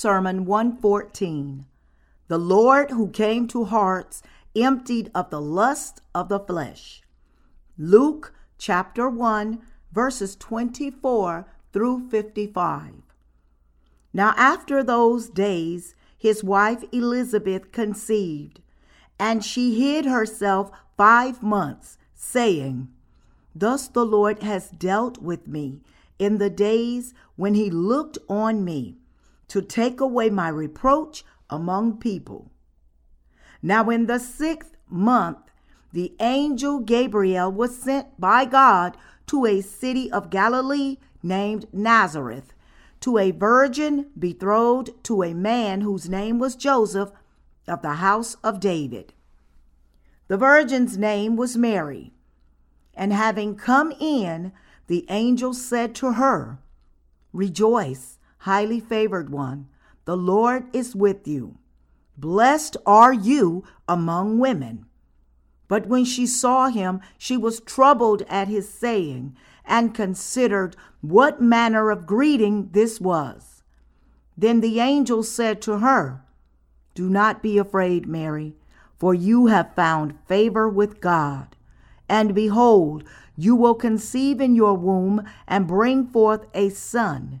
Sermon 114 The Lord who came to hearts emptied of the lust of the flesh. Luke chapter 1, verses 24 through 55. Now, after those days, his wife Elizabeth conceived, and she hid herself five months, saying, Thus the Lord has dealt with me in the days when he looked on me to take away my reproach among people. Now, in the sixth month, the angel Gabriel was sent by God to a city of Galilee named Nazareth to a virgin betrothed to a man whose name was Joseph of the house of David. The virgin's name was Mary. And having come in, the angel said to her, Rejoice, highly favored one, the Lord is with you. Blessed are you among women. But when she saw him, she was troubled at his saying, and considered what manner of greeting this was. Then the angel said to her, Do not be afraid, Mary, for you have found favor with God. And behold, you will conceive in your womb and bring forth a son,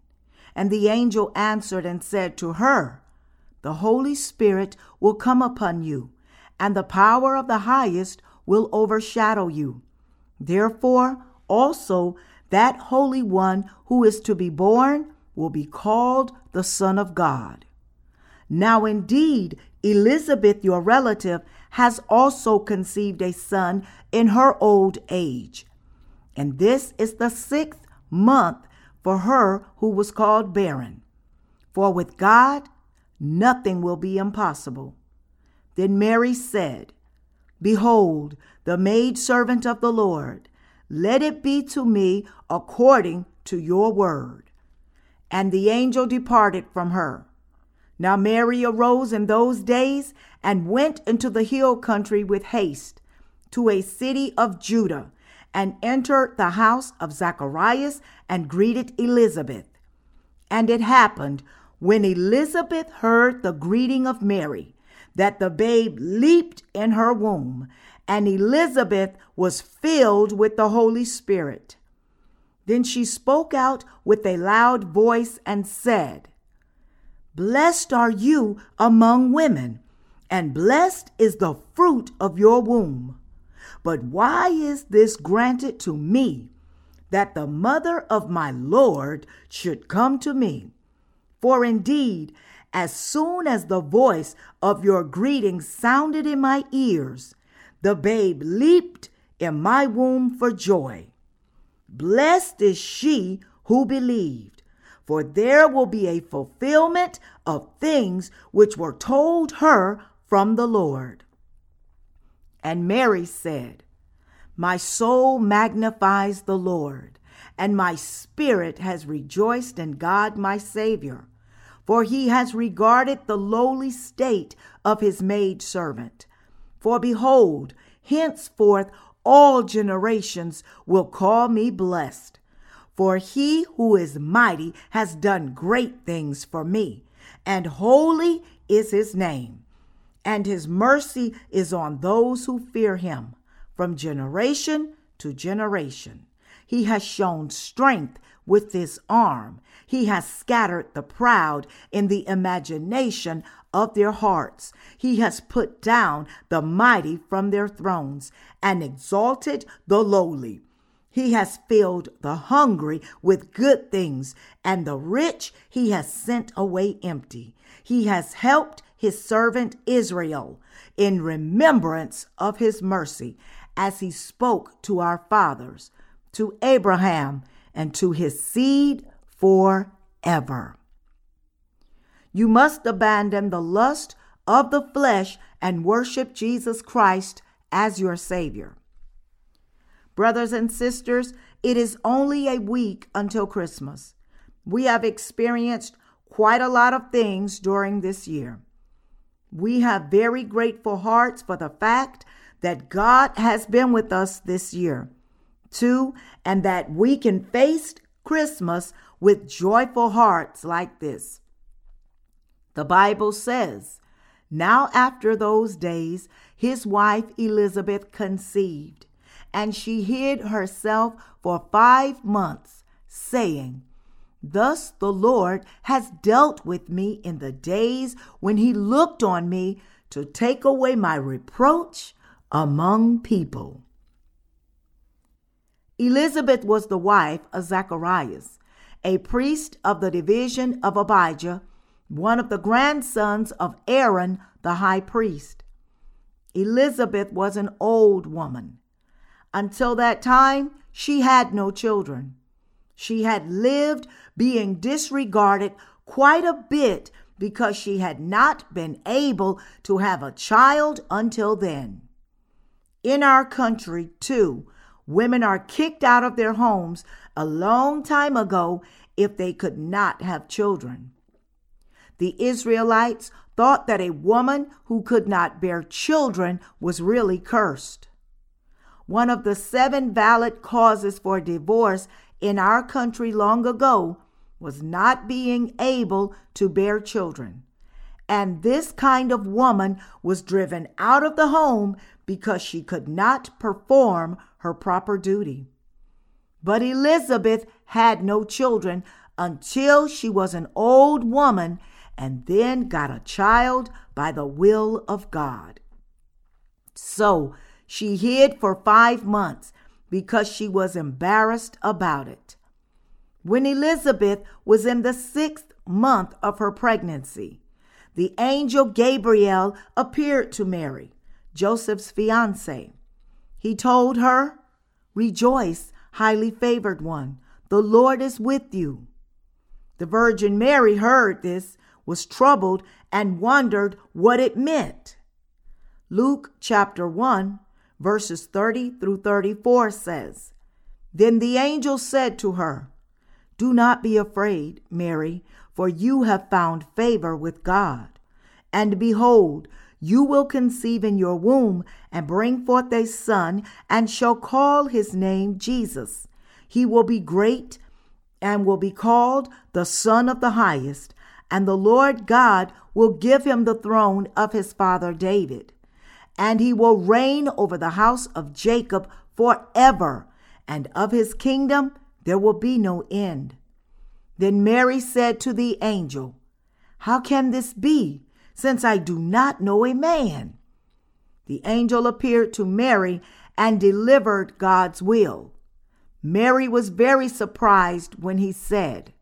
And the angel answered and said to her, The Holy Spirit will come upon you, and the power of the highest will overshadow you. Therefore, also that Holy One who is to be born will be called the Son of God. Now, indeed, Elizabeth, your relative, has also conceived a son in her old age. And this is the sixth month for her who was called barren. For with God, nothing will be impossible. Then Mary said, Behold, the maidservant of the Lord, let it be to me according to your word. And the angel departed from her. Now Mary arose in those days and went into the hill country with haste to a city of Judah and entered the house of Zacharias and greeted Elizabeth. And it happened when Elizabeth heard the greeting of Mary that the babe leaped in her womb, and Elizabeth was filled with the Holy Spirit. Then she spoke out with a loud voice and said, Blessed are you among women, and blessed is the fruit of your womb. But why is this granted to me, that the mother of my Lord should come to me? For indeed, as soon as the voice of your greeting sounded in my ears, the babe leaped in my womb for joy. Blessed is she who believed, for there will be a fulfillment of things which were told her from the Lord. And Mary said, My soul magnifies the Lord, and my spirit has rejoiced in God my Savior for he has regarded the lowly state of his maidservant. For behold, henceforth all generations will call me blessed. For he who is mighty has done great things for me, and holy is his name. And his mercy is on those who fear him from generation to generation. He has shown strength with his arm. He has scattered the proud in the imagination of their hearts. He has put down the mighty from their thrones and exalted the lowly. He has filled the hungry with good things, and the rich he has sent away empty. He has helped his servant Israel in remembrance of his mercy, as he spoke to our fathers, to Abraham, and to his seed forever. You must abandon the lust of the flesh and worship Jesus Christ as your Savior. Brothers and sisters, it is only a week until Christmas. We have experienced quite a lot of things during this year. We have very grateful hearts for the fact that God has been with us this year, too, and that we can face Christmas with joyful hearts like this. The Bible says, Now after those days, his wife Elizabeth conceived, and she hid herself for five months, saying, Thus the Lord has dealt with me in the days when he looked on me to take away my reproach among people. Elizabeth was the wife of Zacharias, a priest of the division of Abijah, one of the grandsons of Aaron the high priest. Elizabeth was an old woman. Until that time, she had no children. She had lived being disregarded quite a bit because she had not been able to have a child until then. In our country, too, women are kicked out of their homes a long time ago if they could not have children. The Israelites thought that a woman who could not bear children was really cursed. One of the seven valid causes for divorce in our country long ago was not being able to bear children. And this kind of woman was driven out of the home because she could not perform her proper duty. But Elizabeth had no children until she was an old woman and then got a child by the will of God. So she hid for five months because she was embarrassed about it. When Elizabeth was in the sixth month of her pregnancy, the angel Gabriel appeared to Mary, Joseph's fiance. He told her, Rejoice, highly favored one, the Lord is with you. The Virgin Mary heard this, was troubled, and wondered what it meant. Luke chapter 1, verses 30 through 34 says, Then the angel said to her, Do not be afraid, Mary, for you have found favor with God. And behold, you will conceive in your womb and bring forth a son, and shall call his name Jesus. He will be great and will be called the Son of the Highest, and the Lord God will give him the throne of his father David. And he will reign over the house of Jacob forever, and of his kingdom there will be no end. Then Mary said to the angel, How can this be, since I do not know a man? The angel appeared to Mary and delivered God's will. Mary was very surprised when he said,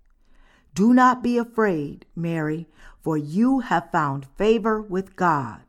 Do not be afraid, Mary, for you have found favor with God.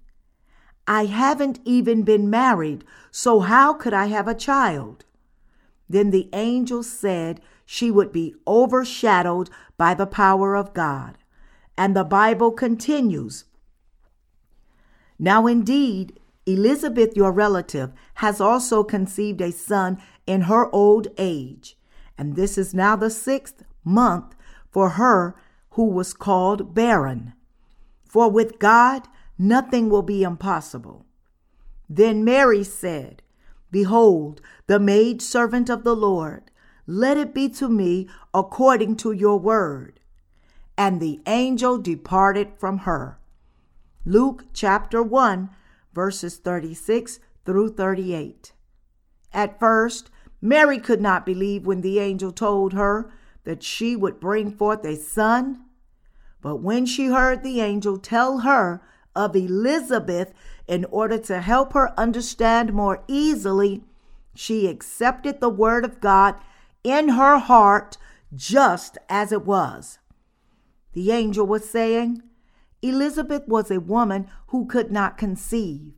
I haven't even been married, so how could I have a child? Then the angel said she would be overshadowed by the power of God. And the Bible continues Now, indeed, Elizabeth, your relative, has also conceived a son in her old age, and this is now the sixth month for her who was called barren. For with God nothing will be impossible. Then Mary said, Behold, the maid servant of the Lord, let it be to me according to your word. And the angel departed from her. Luke chapter 1, verses 36 through 38. At first, Mary could not believe when the angel told her that she would bring forth a son. But when she heard the angel tell her of Elizabeth in order to help her understand more easily, she accepted the word of God in her heart just as it was. The angel was saying, Elizabeth was a woman who could not conceive,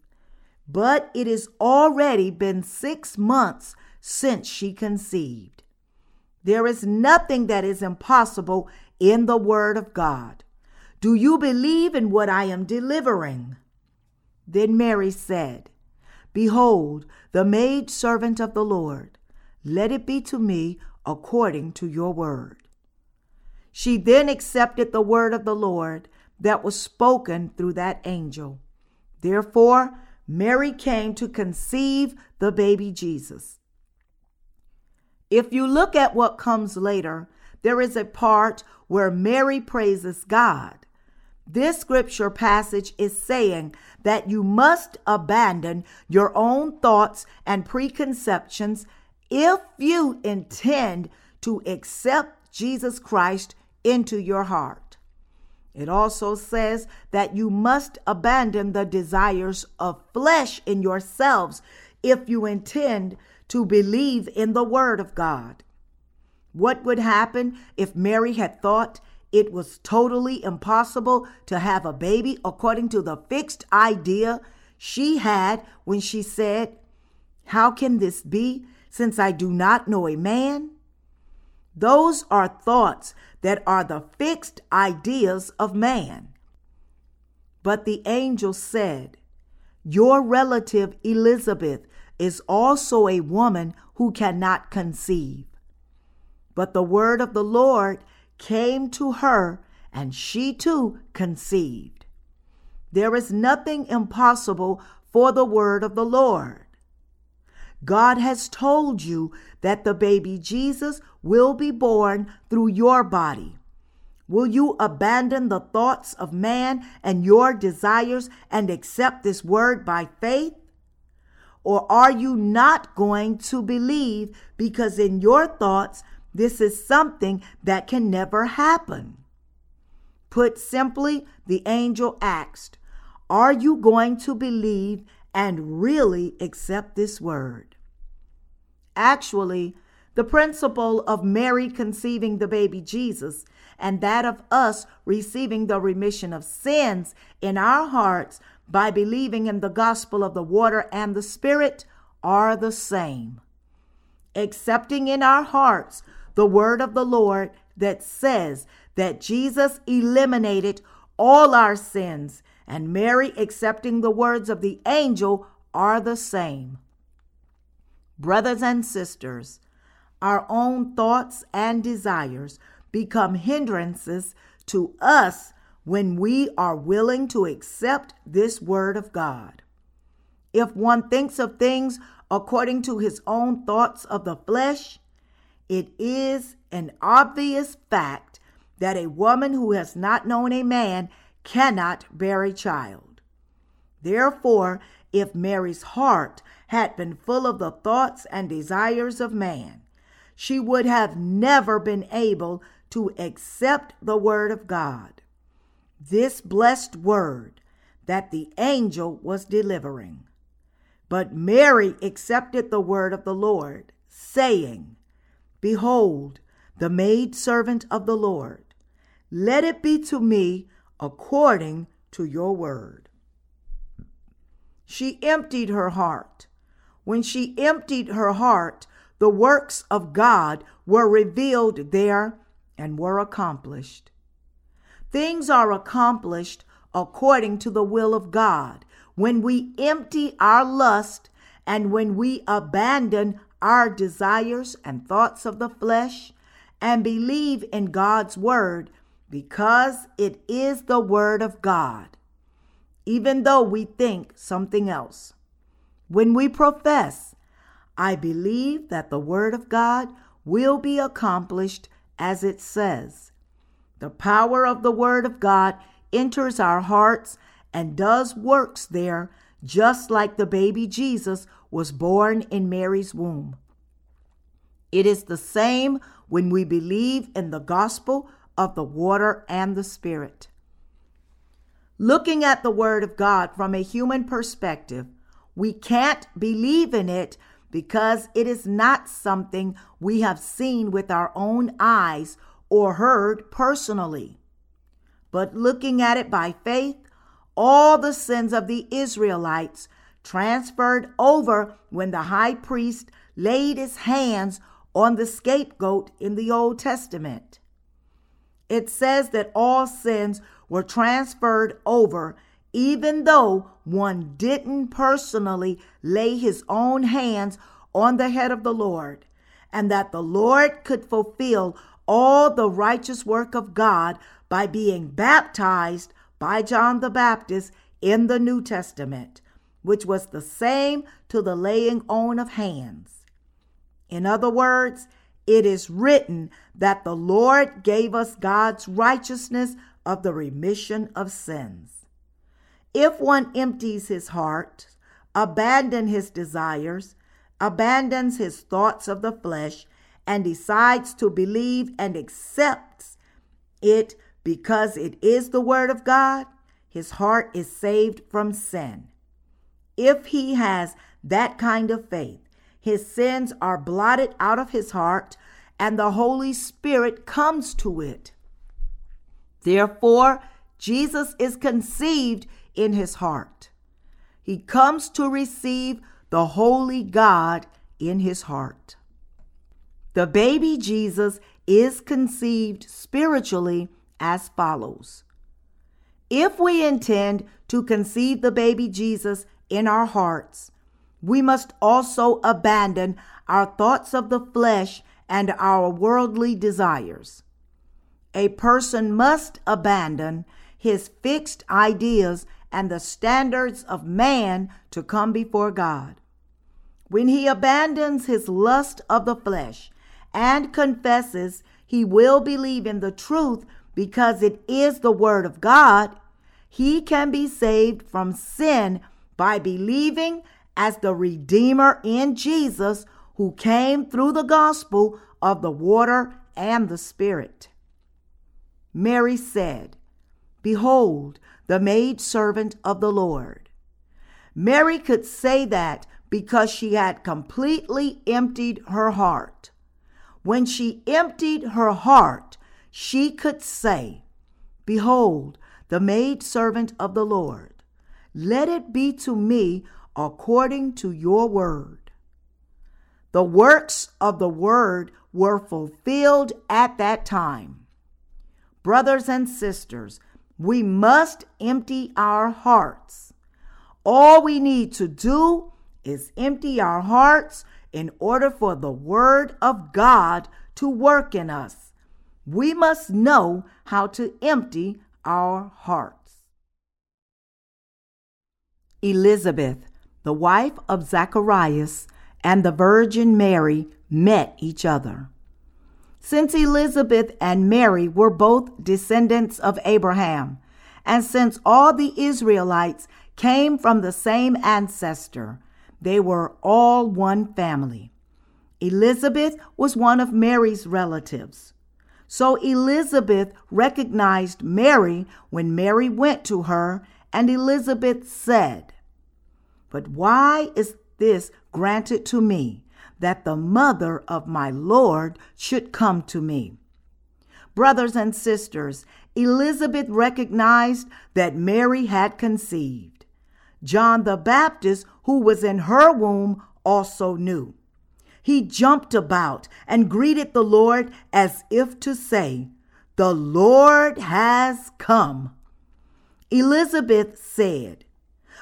but it has already been six months since she conceived. There is nothing that is impossible in the Word of God. Do you believe in what I am delivering? Then Mary said, Behold, the maid servant of the Lord, let it be to me according to your word. She then accepted the word of the Lord that was spoken through that angel. Therefore, Mary came to conceive the baby Jesus. If you look at what comes later, there is a part where Mary praises God. This scripture passage is saying that you must abandon your own thoughts and preconceptions if you intend to accept Jesus Christ into your heart. It also says that you must abandon the desires of flesh in yourselves if you intend to believe in the Word of God. What would happen if Mary had thought it was totally impossible to have a baby according to the fixed idea she had when she said, How can this be since I do not know a man? Those are thoughts that are the fixed ideas of man. But the angel said, Your relative Elizabeth is also a woman who cannot conceive. But the word of the Lord came to her, and she too conceived. There is nothing impossible for the word of the Lord. God has told you that the baby Jesus will be born through your body. Will you abandon the thoughts of man and your desires and accept this word by faith? Or are you not going to believe because in your thoughts, this is something that can never happen? Put simply, the angel asked, Are you going to believe and really accept this word? Actually, the principle of Mary conceiving the baby Jesus and that of us receiving the remission of sins in our hearts by believing in the gospel of the water and the Spirit are the same. Accepting in our hearts the word of the Lord that says that Jesus eliminated all our sins, and Mary accepting the words of the angel are the same. Brothers and sisters, our own thoughts and desires become hindrances to us when we are willing to accept this word of God. If one thinks of things according to his own thoughts of the flesh, it is an obvious fact that a woman who has not known a man cannot bear a child. Therefore, if Mary's heart had been full of the thoughts and desires of man, she would have never been able to accept the word of God this blessed word that the angel was delivering. But Mary accepted the word of the Lord, saying, Behold, the maid servant of the Lord, let it be to me according to your word. She emptied her heart. When she emptied her heart, the works of God were revealed there and were accomplished. Things are accomplished according to the will of God when we empty our lust and when we abandon our desires and thoughts of the flesh and believe in God's word because it is the word of God, even though we think something else. When we profess, I believe that the word of God will be accomplished as it says. The power of the Word of God enters our hearts and does works there, just like the baby Jesus was born in Mary's womb. It is the same when we believe in the gospel of the water and the Spirit. Looking at the Word of God from a human perspective, we can't believe in it because it is not something we have seen with our own eyes or heard personally. But looking at it by faith, all the sins of the Israelites transferred over when the high priest laid his hands on the scapegoat in the Old Testament. It says that all sins were transferred over, even though one didn't personally lay his own hands on the head of the Lord, and that the Lord could fulfill all the righteous work of God by being baptized by John the Baptist in the New Testament, which was the same to the laying on of hands. In other words, it is written that the Lord gave us God's righteousness of the remission of sins. If one empties his heart, abandon his desires, abandons his thoughts of the flesh, and decides to believe and accepts it because it is the word of God, his heart is saved from sin. If he has that kind of faith, his sins are blotted out of his heart, and the Holy Spirit comes to it. Therefore, Jesus is conceived in his heart. He comes to receive the Holy God in his heart. The baby Jesus is conceived spiritually as follows. If we intend to conceive the baby Jesus in our hearts, we must also abandon our thoughts of the flesh and our worldly desires. A person must abandon his fixed ideas and the standards of man to come before God. When he abandons his lust of the flesh and confesses he will believe in the truth because it is the Word of God, he can be saved from sin by believing as the Redeemer in Jesus who came through the gospel of the water and the Spirit. Mary said, Behold, the maid servant of the Lord. Mary could say that because she had completely emptied her heart. When she emptied her heart, she could say, Behold, the maid servant of the Lord. Let it be to me according to your word. The works of the word were fulfilled at that time. Brothers and sisters, we must empty our hearts. All we need to do is empty our hearts in order for the word of God to work in us. We must know how to empty our hearts. Elizabeth the wife of Zacharias, and the Virgin Mary met each other. Since Elizabeth and Mary were both descendants of Abraham, and since all the Israelites came from the same ancestor, they were all one family. Elizabeth was one of Mary's relatives. So Elizabeth recognized Mary when Mary went to her, and Elizabeth said, but why is this granted to me, that the mother of my Lord should come to me? Brothers and sisters, Elizabeth recognized that Mary had conceived. John the Baptist, who was in her womb, also knew. He jumped about and greeted the Lord as if to say, The Lord has come. Elizabeth said,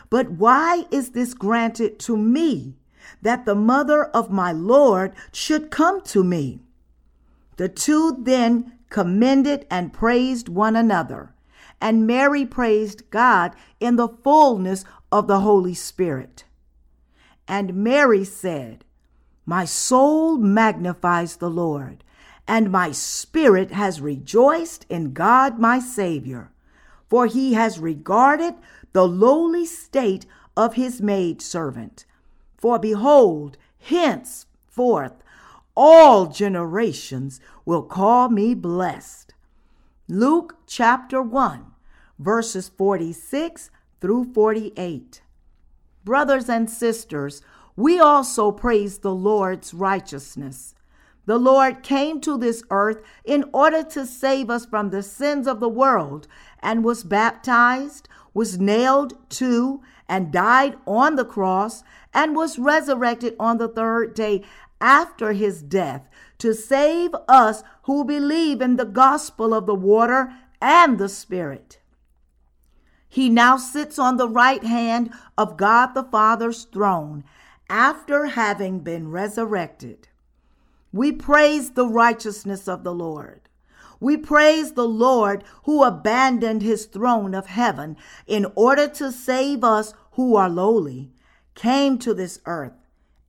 but why is this granted to me, that the mother of my Lord should come to me? The two then commended and praised one another, and Mary praised God in the fullness of the Holy Spirit. And Mary said, My soul magnifies the Lord, and my spirit has rejoiced in God my Savior, for he has regarded the lowly state of his maidservant. For behold, henceforth all generations will call me blessed. Luke chapter 1, verses 46 through 48. Brothers and sisters, we also praise the Lord's righteousness. The Lord came to this earth in order to save us from the sins of the world and was baptized, was nailed to, and died on the cross, and was resurrected on the third day after his death to save us who believe in the gospel of the water and the Spirit. He now sits on the right hand of God the Father's throne after having been resurrected. We praise the righteousness of the Lord. We praise the Lord who abandoned his throne of heaven in order to save us who are lowly, came to this earth,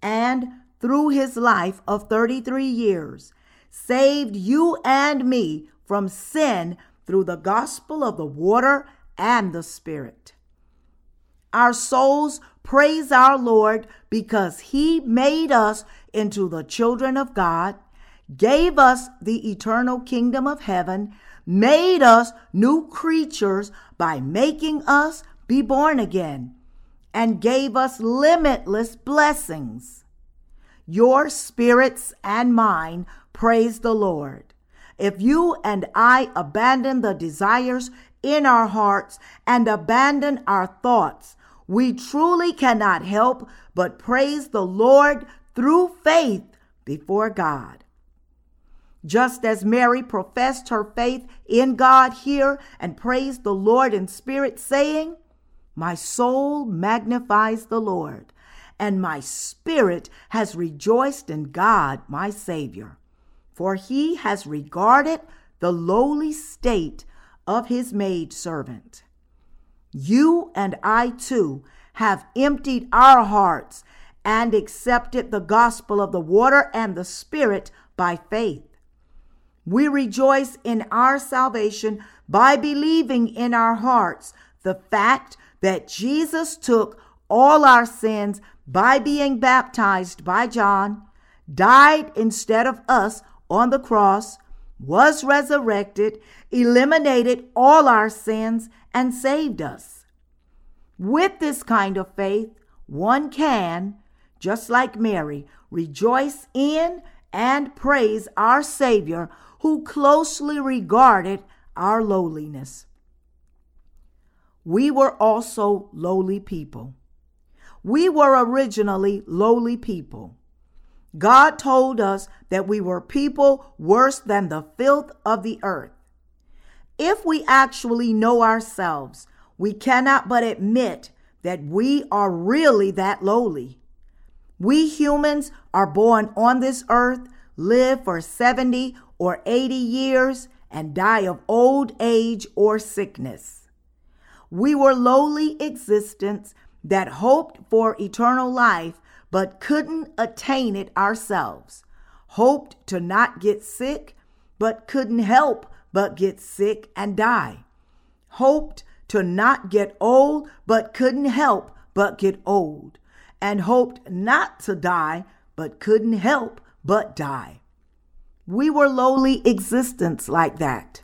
and through his life of 33 years, saved you and me from sin through the gospel of the water and the Spirit. Our souls praise our Lord because he made us into the children of God, gave us the eternal kingdom of heaven, made us new creatures by making us be born again, and gave us limitless blessings. Your spirits and mine praise the Lord. If you and I abandon the desires in our hearts and abandon our thoughts, we truly cannot help but praise the Lord through faith before God. Just as Mary professed her faith in God here and praised the Lord in spirit, saying, My soul magnifies the Lord, and my spirit has rejoiced in God my Savior, for he has regarded the lowly state of his maid servant. You and I too have emptied our hearts and accepted the gospel of the water and the Spirit by faith. We rejoice in our salvation by believing in our hearts the fact that Jesus took all our sins by being baptized by John, died instead of us on the cross, was resurrected, eliminated all our sins, and saved us. With this kind of faith, one can, just like Mary, rejoice in and praise our Savior who closely regarded our lowliness. We were also lowly people. We were originally lowly people. God told us that we were people worse than the filth of the earth. If we actually know ourselves, we cannot but admit that we are really that lowly. We humans are born on this earth, live for 70 or 80 years, and die of old age or sickness. We were lowly existence that hoped for eternal life but couldn't attain it ourselves, hoped to not get sick, but couldn't help but get sick and die, hoped to not get old, but couldn't help but get old, and hoped not to die, but couldn't help but die. We were lowly existence like that,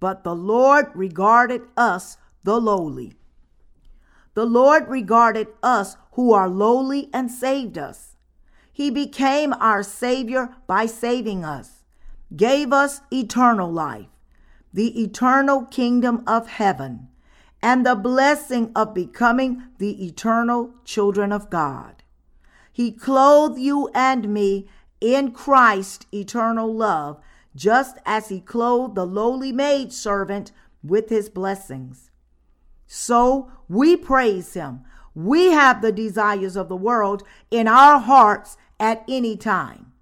but the Lord regarded us, the lowly. The Lord regarded us who are lowly and saved us. He became our Savior by saving us, gave us eternal life, the eternal kingdom of heaven, and the blessing of becoming the eternal children of God. He clothed you and me in Christ's eternal love, just as he clothed the lowly maid servant with his blessings. So we praise him we have the desires of the world in our hearts at any time.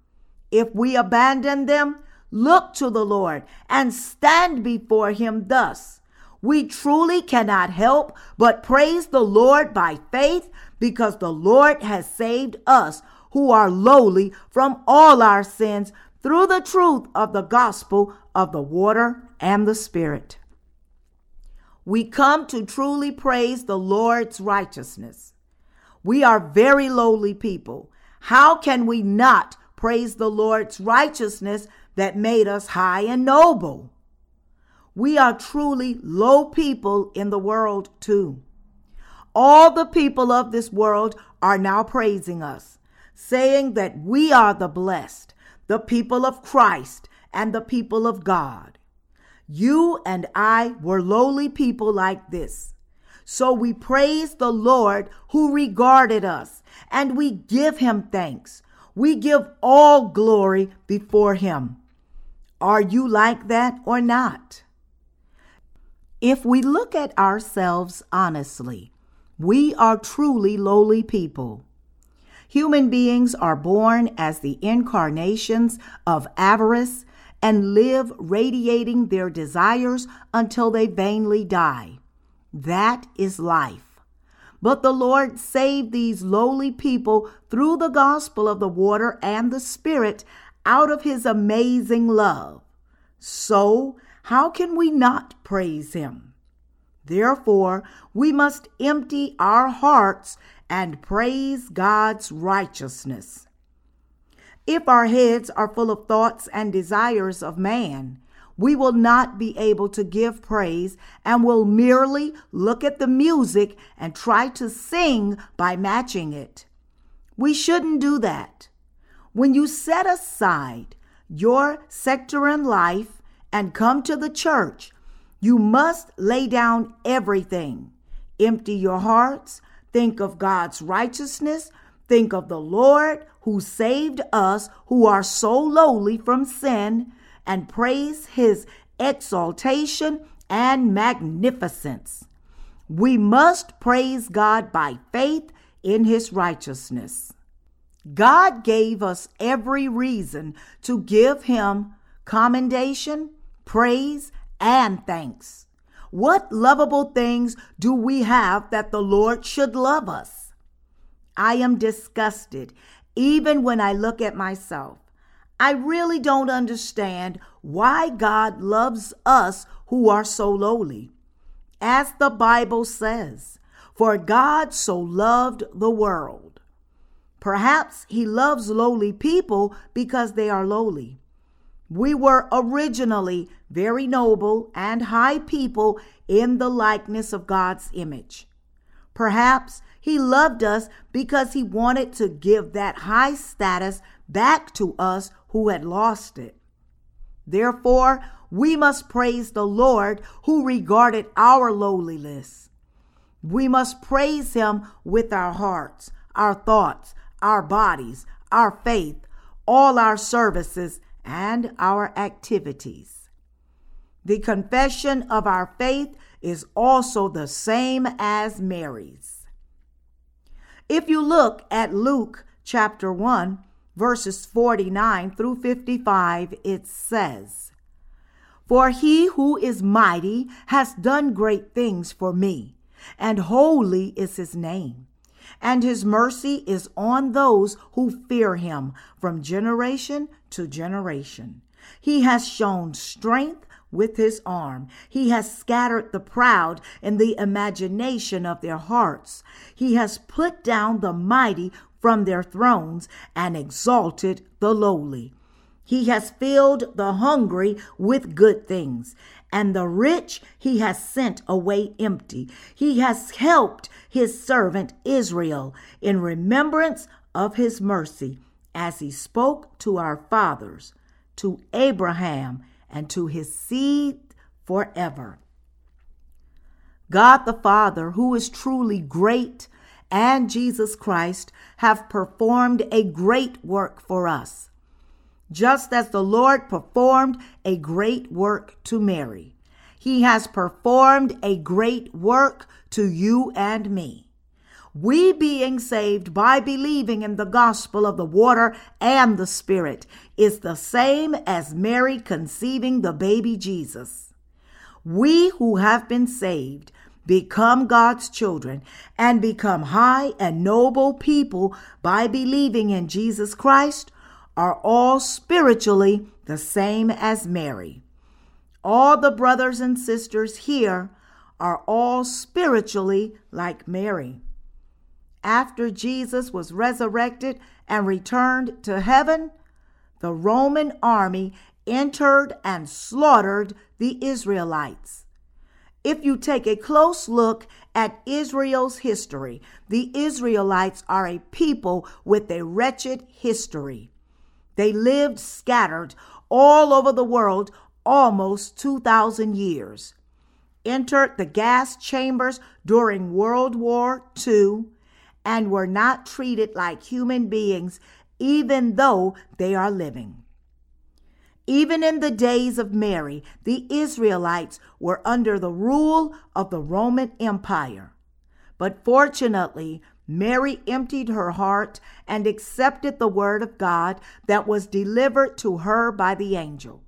If we abandon them, look to the Lord and stand before him thus. We truly cannot help but praise the Lord by faith because the Lord has saved us who are lowly from all our sins through the truth of the gospel of the water and the Spirit we come to truly praise the Lord's righteousness. We are very lowly people. How can we not praise the Lord's righteousness that made us high and noble? we are truly low people in the world too. All the people of this world are now praising us, saying that we are the blessed, the people of Christ, and the people of God. You and I were lowly people like this. So we praise the Lord who regarded us, and we give him thanks. We give all glory before him. Are you like that or not? If we look at ourselves honestly, we are truly lowly people. Human beings are born as the incarnations of avarice and live radiating their desires until they vainly die. That is life. But the Lord saved these lowly people through the gospel of the water and the Spirit out of his amazing love. So, how can we not praise him? Therefore, we must empty our hearts and praise God's righteousness. If our heads are full of thoughts and desires of man, we will not be able to give praise and will merely look at the music and try to sing by matching it. We shouldn't do that. When you set aside your sector in life and come to the church, you must lay down everything. Empty your hearts. Think of God's righteousness. Think of the Lord who saved us who are so lowly from sin and praise his exaltation and magnificence. We must praise God by faith in his righteousness. God gave us every reason to give him commendation, praise, and thanks. What lovable things do we have that the Lord should love us? I am disgusted even when I look at myself. I really don't understand why God loves us who are so lowly. As the Bible says, for God so loved the world. Perhaps he loves lowly people because they are lowly. We were originally very noble and high people in the likeness of God's image. Perhaps he loved us because he wanted to give that high status back to us who had lost it. Therefore, we must praise the Lord who regarded our lowliness. We must praise him with our hearts, our thoughts, our bodies, our faith, all our services, and our activities. The confession of our faith is also the same as Mary's. If you look at Luke chapter 1, verses 49 through 55, it says, For he who is mighty has done great things for me, and holy is his name and his mercy is on those who fear him from generation to generation. He has shown strength with his arm. He has scattered the proud in the imagination of their hearts. He has put down the mighty from their thrones and exalted the lowly. He has filled the hungry with good things, and the rich he has sent away empty. He has helped his servant Israel in remembrance of his mercy, as he spoke to our fathers, to Abraham, and to his seed forever. God the Father, who is truly great, and Jesus Christ have performed a great work for us just as the Lord performed a great work to Mary. He has performed a great work to you and me. We being saved by believing in the gospel of the water and the Spirit is the same as Mary conceiving the baby Jesus. We who have been saved become God's children and become high and noble people by believing in Jesus Christ are all spiritually the same as Mary. All the brothers and sisters here are all spiritually like Mary. After Jesus was resurrected and returned to heaven, the Roman army entered and slaughtered the Israelites. If you take a close look at Israel's history, the Israelites are a people with a wretched history. They lived scattered all over the world almost 2,000 years. Entered the gas chambers during World War II and were not treated like human beings, even though they are living. Even in the days of Mary, the Israelites were under the rule of the Roman Empire. But fortunately, Mary emptied her heart and accepted the word of God that was delivered to her by the angel.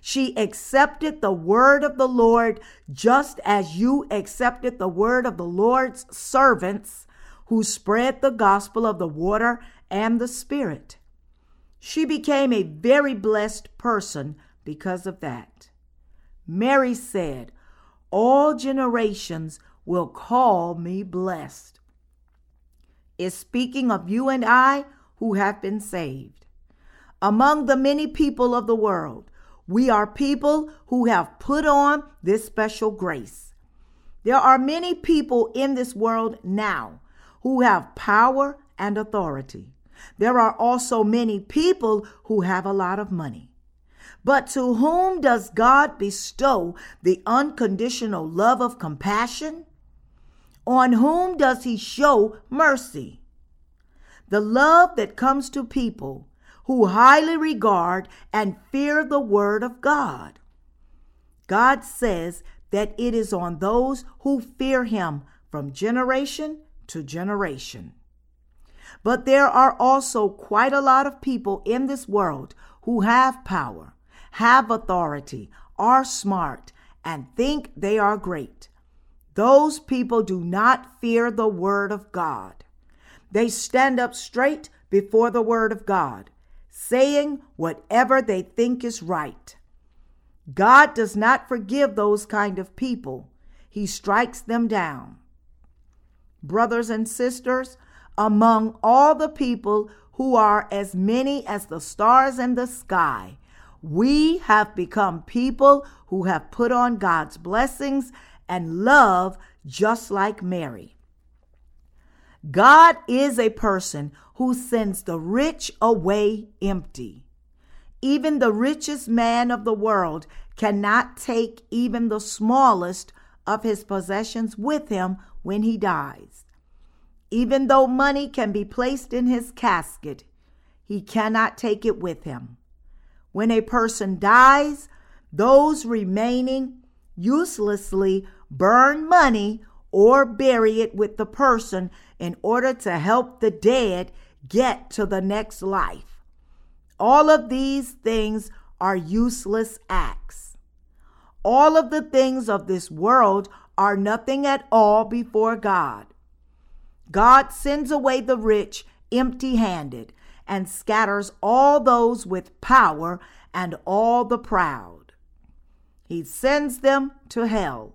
She accepted the word of the Lord just as you accepted the word of the Lord's servants who spread the gospel of the water and the Spirit. She became a very blessed person because of that. Mary said, All generations will call me blessed. Is speaking of you and I who have been saved. Among the many people of the world, we are people who have put on this special grace. There are many people in this world now who have power and authority. There are also many people who have a lot of money. But to whom does God bestow the unconditional love of compassion? On whom does he show mercy? The love that comes to people who highly regard and fear the word of God. God says that it is on those who fear him from generation to generation. But there are also quite a lot of people in this world who have power, have authority, are smart, and think they are great. Those people do not fear the Word of God. They stand up straight before the Word of God, saying whatever they think is right. God does not forgive those kind of people, He strikes them down. Brothers and sisters, among all the people who are as many as the stars in the sky. We have become people who have put on God's blessings and love just like Mary. God is a person who sends the rich away empty. Even the richest man of the world cannot take even the smallest of his possessions with him when he dies. Even though money can be placed in his casket, he cannot take it with him. When a person dies, those remaining uselessly burn money or bury it with the person in order to help the dead get to the next life. All of these things are useless acts. All of the things of this world are nothing at all before God. God sends away the rich empty handed and scatters all those with power and all the proud. He sends them to hell.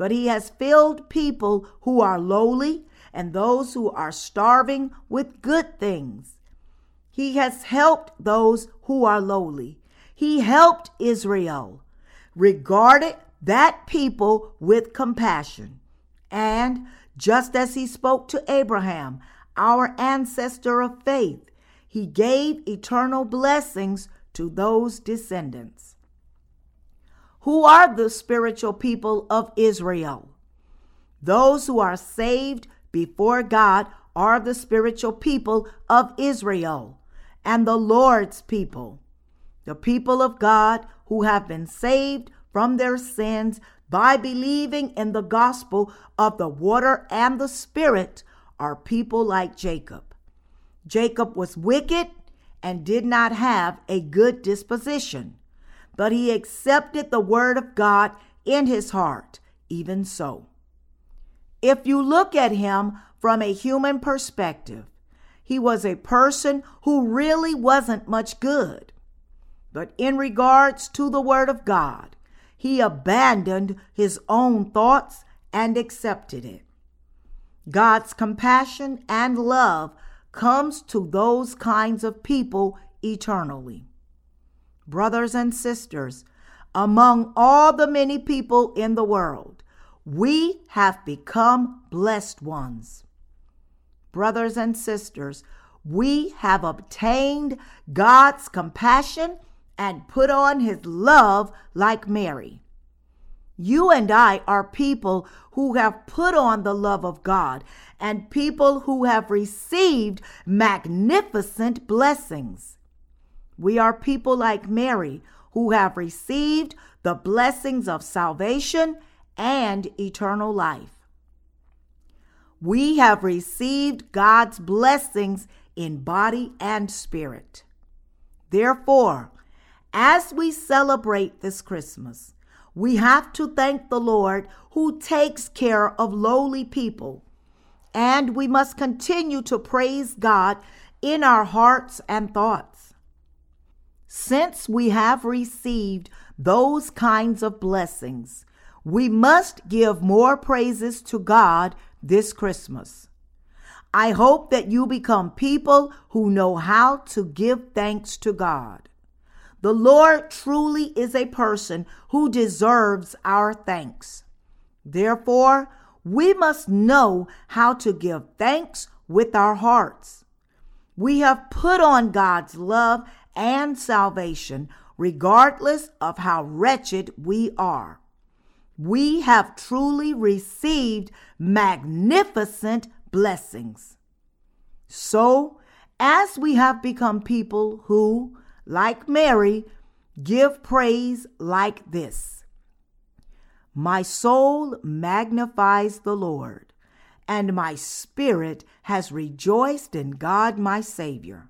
But he has filled people who are lowly and those who are starving with good things. He has helped those who are lowly. He helped Israel, regarded that people with compassion, and just as he spoke to Abraham, our ancestor of faith, he gave eternal blessings to those descendants. Who are the spiritual people of Israel? Those who are saved before God are the spiritual people of Israel and the Lord's people. The people of God who have been saved from their sins by believing in the gospel of the water and the spirit are people like Jacob. Jacob was wicked and did not have a good disposition, but he accepted the word of God in his heart, even so. If you look at him from a human perspective, he was a person who really wasn't much good. But in regards to the word of God, he abandoned his own thoughts and accepted it. God's compassion and love comes to those kinds of people eternally. Brothers and sisters, among all the many people in the world, we have become blessed ones. Brothers and sisters, we have obtained God's compassion and put on his love like Mary. You and I are people who have put on the love of God and people who have received magnificent blessings. We are people like Mary who have received the blessings of salvation and eternal life. We have received God's blessings in body and spirit. Therefore, as we celebrate this Christmas, we have to thank the Lord who takes care of lowly people. And we must continue to praise God in our hearts and thoughts. Since we have received those kinds of blessings, we must give more praises to God this Christmas. I hope that you become people who know how to give thanks to God. The Lord truly is a person who deserves our thanks. Therefore, we must know how to give thanks with our hearts. We have put on God's love and salvation, regardless of how wretched we are. We have truly received magnificent blessings. So, as we have become people who, like Mary, give praise like this My soul magnifies the Lord, and my spirit has rejoiced in God my Savior,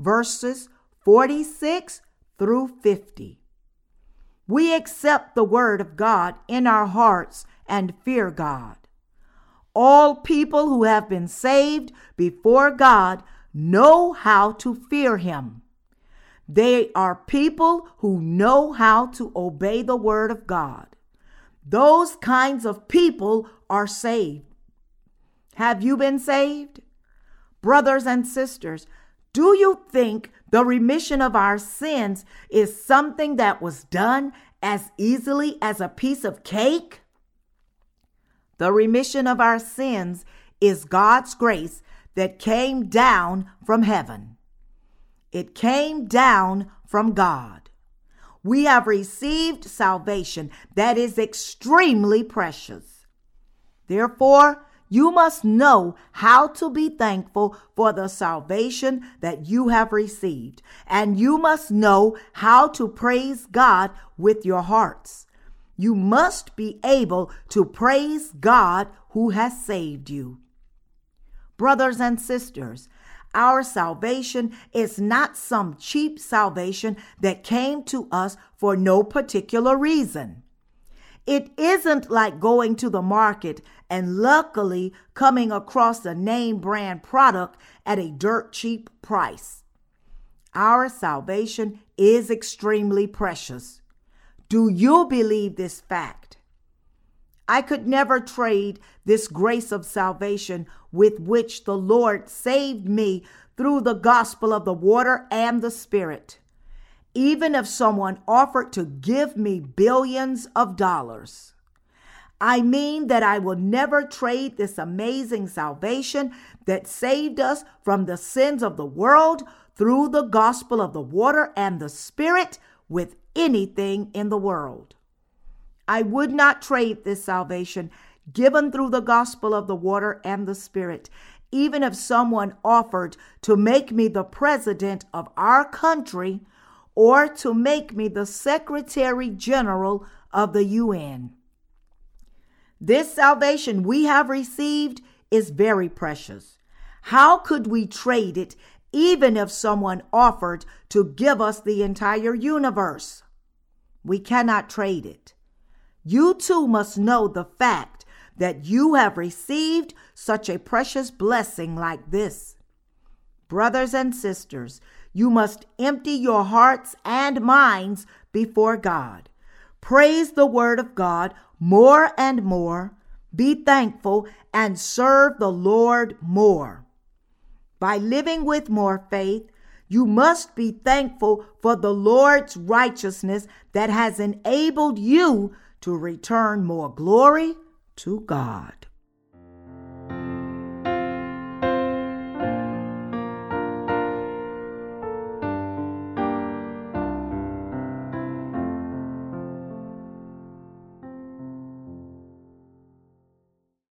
verses 46 through 50. We accept the word of God in our hearts and fear God. All people who have been saved before God know how to fear him. They are people who know how to obey the word of God. Those kinds of people are saved. Have you been saved? Brothers and sisters, do you think the remission of our sins is something that was done as easily as a piece of cake? The remission of our sins is God's grace that came down from heaven. It came down from God. We have received salvation that is extremely precious. Therefore, you must know how to be thankful for the salvation that you have received, and you must know how to praise God with your hearts. You must be able to praise God who has saved you. Brothers and sisters, our salvation is not some cheap salvation that came to us for no particular reason. It isn't like going to the market and luckily coming across a name brand product at a dirt cheap price. Our salvation is extremely precious. Do you believe this fact? I could never trade this grace of salvation with which the Lord saved me through the gospel of the water and the Spirit. Even if someone offered to give me billions of dollars. I mean that I will never trade this amazing salvation that saved us from the sins of the world through the gospel of the water and the Spirit with anything in the world. I would not trade this salvation given through the gospel of the water and the spirit, even if someone offered to make me the president of our country or to make me the secretary general of the UN. This salvation we have received is very precious. How could we trade it even if someone offered to give us the entire universe? We cannot trade it. You too must know the fact that you have received such a precious blessing like this. Brothers and sisters, you must empty your hearts and minds before God. Praise the Word of God more and more. Be thankful and serve the Lord more. By living with more faith, you must be thankful for the Lord's righteousness that has enabled you to return more glory to God.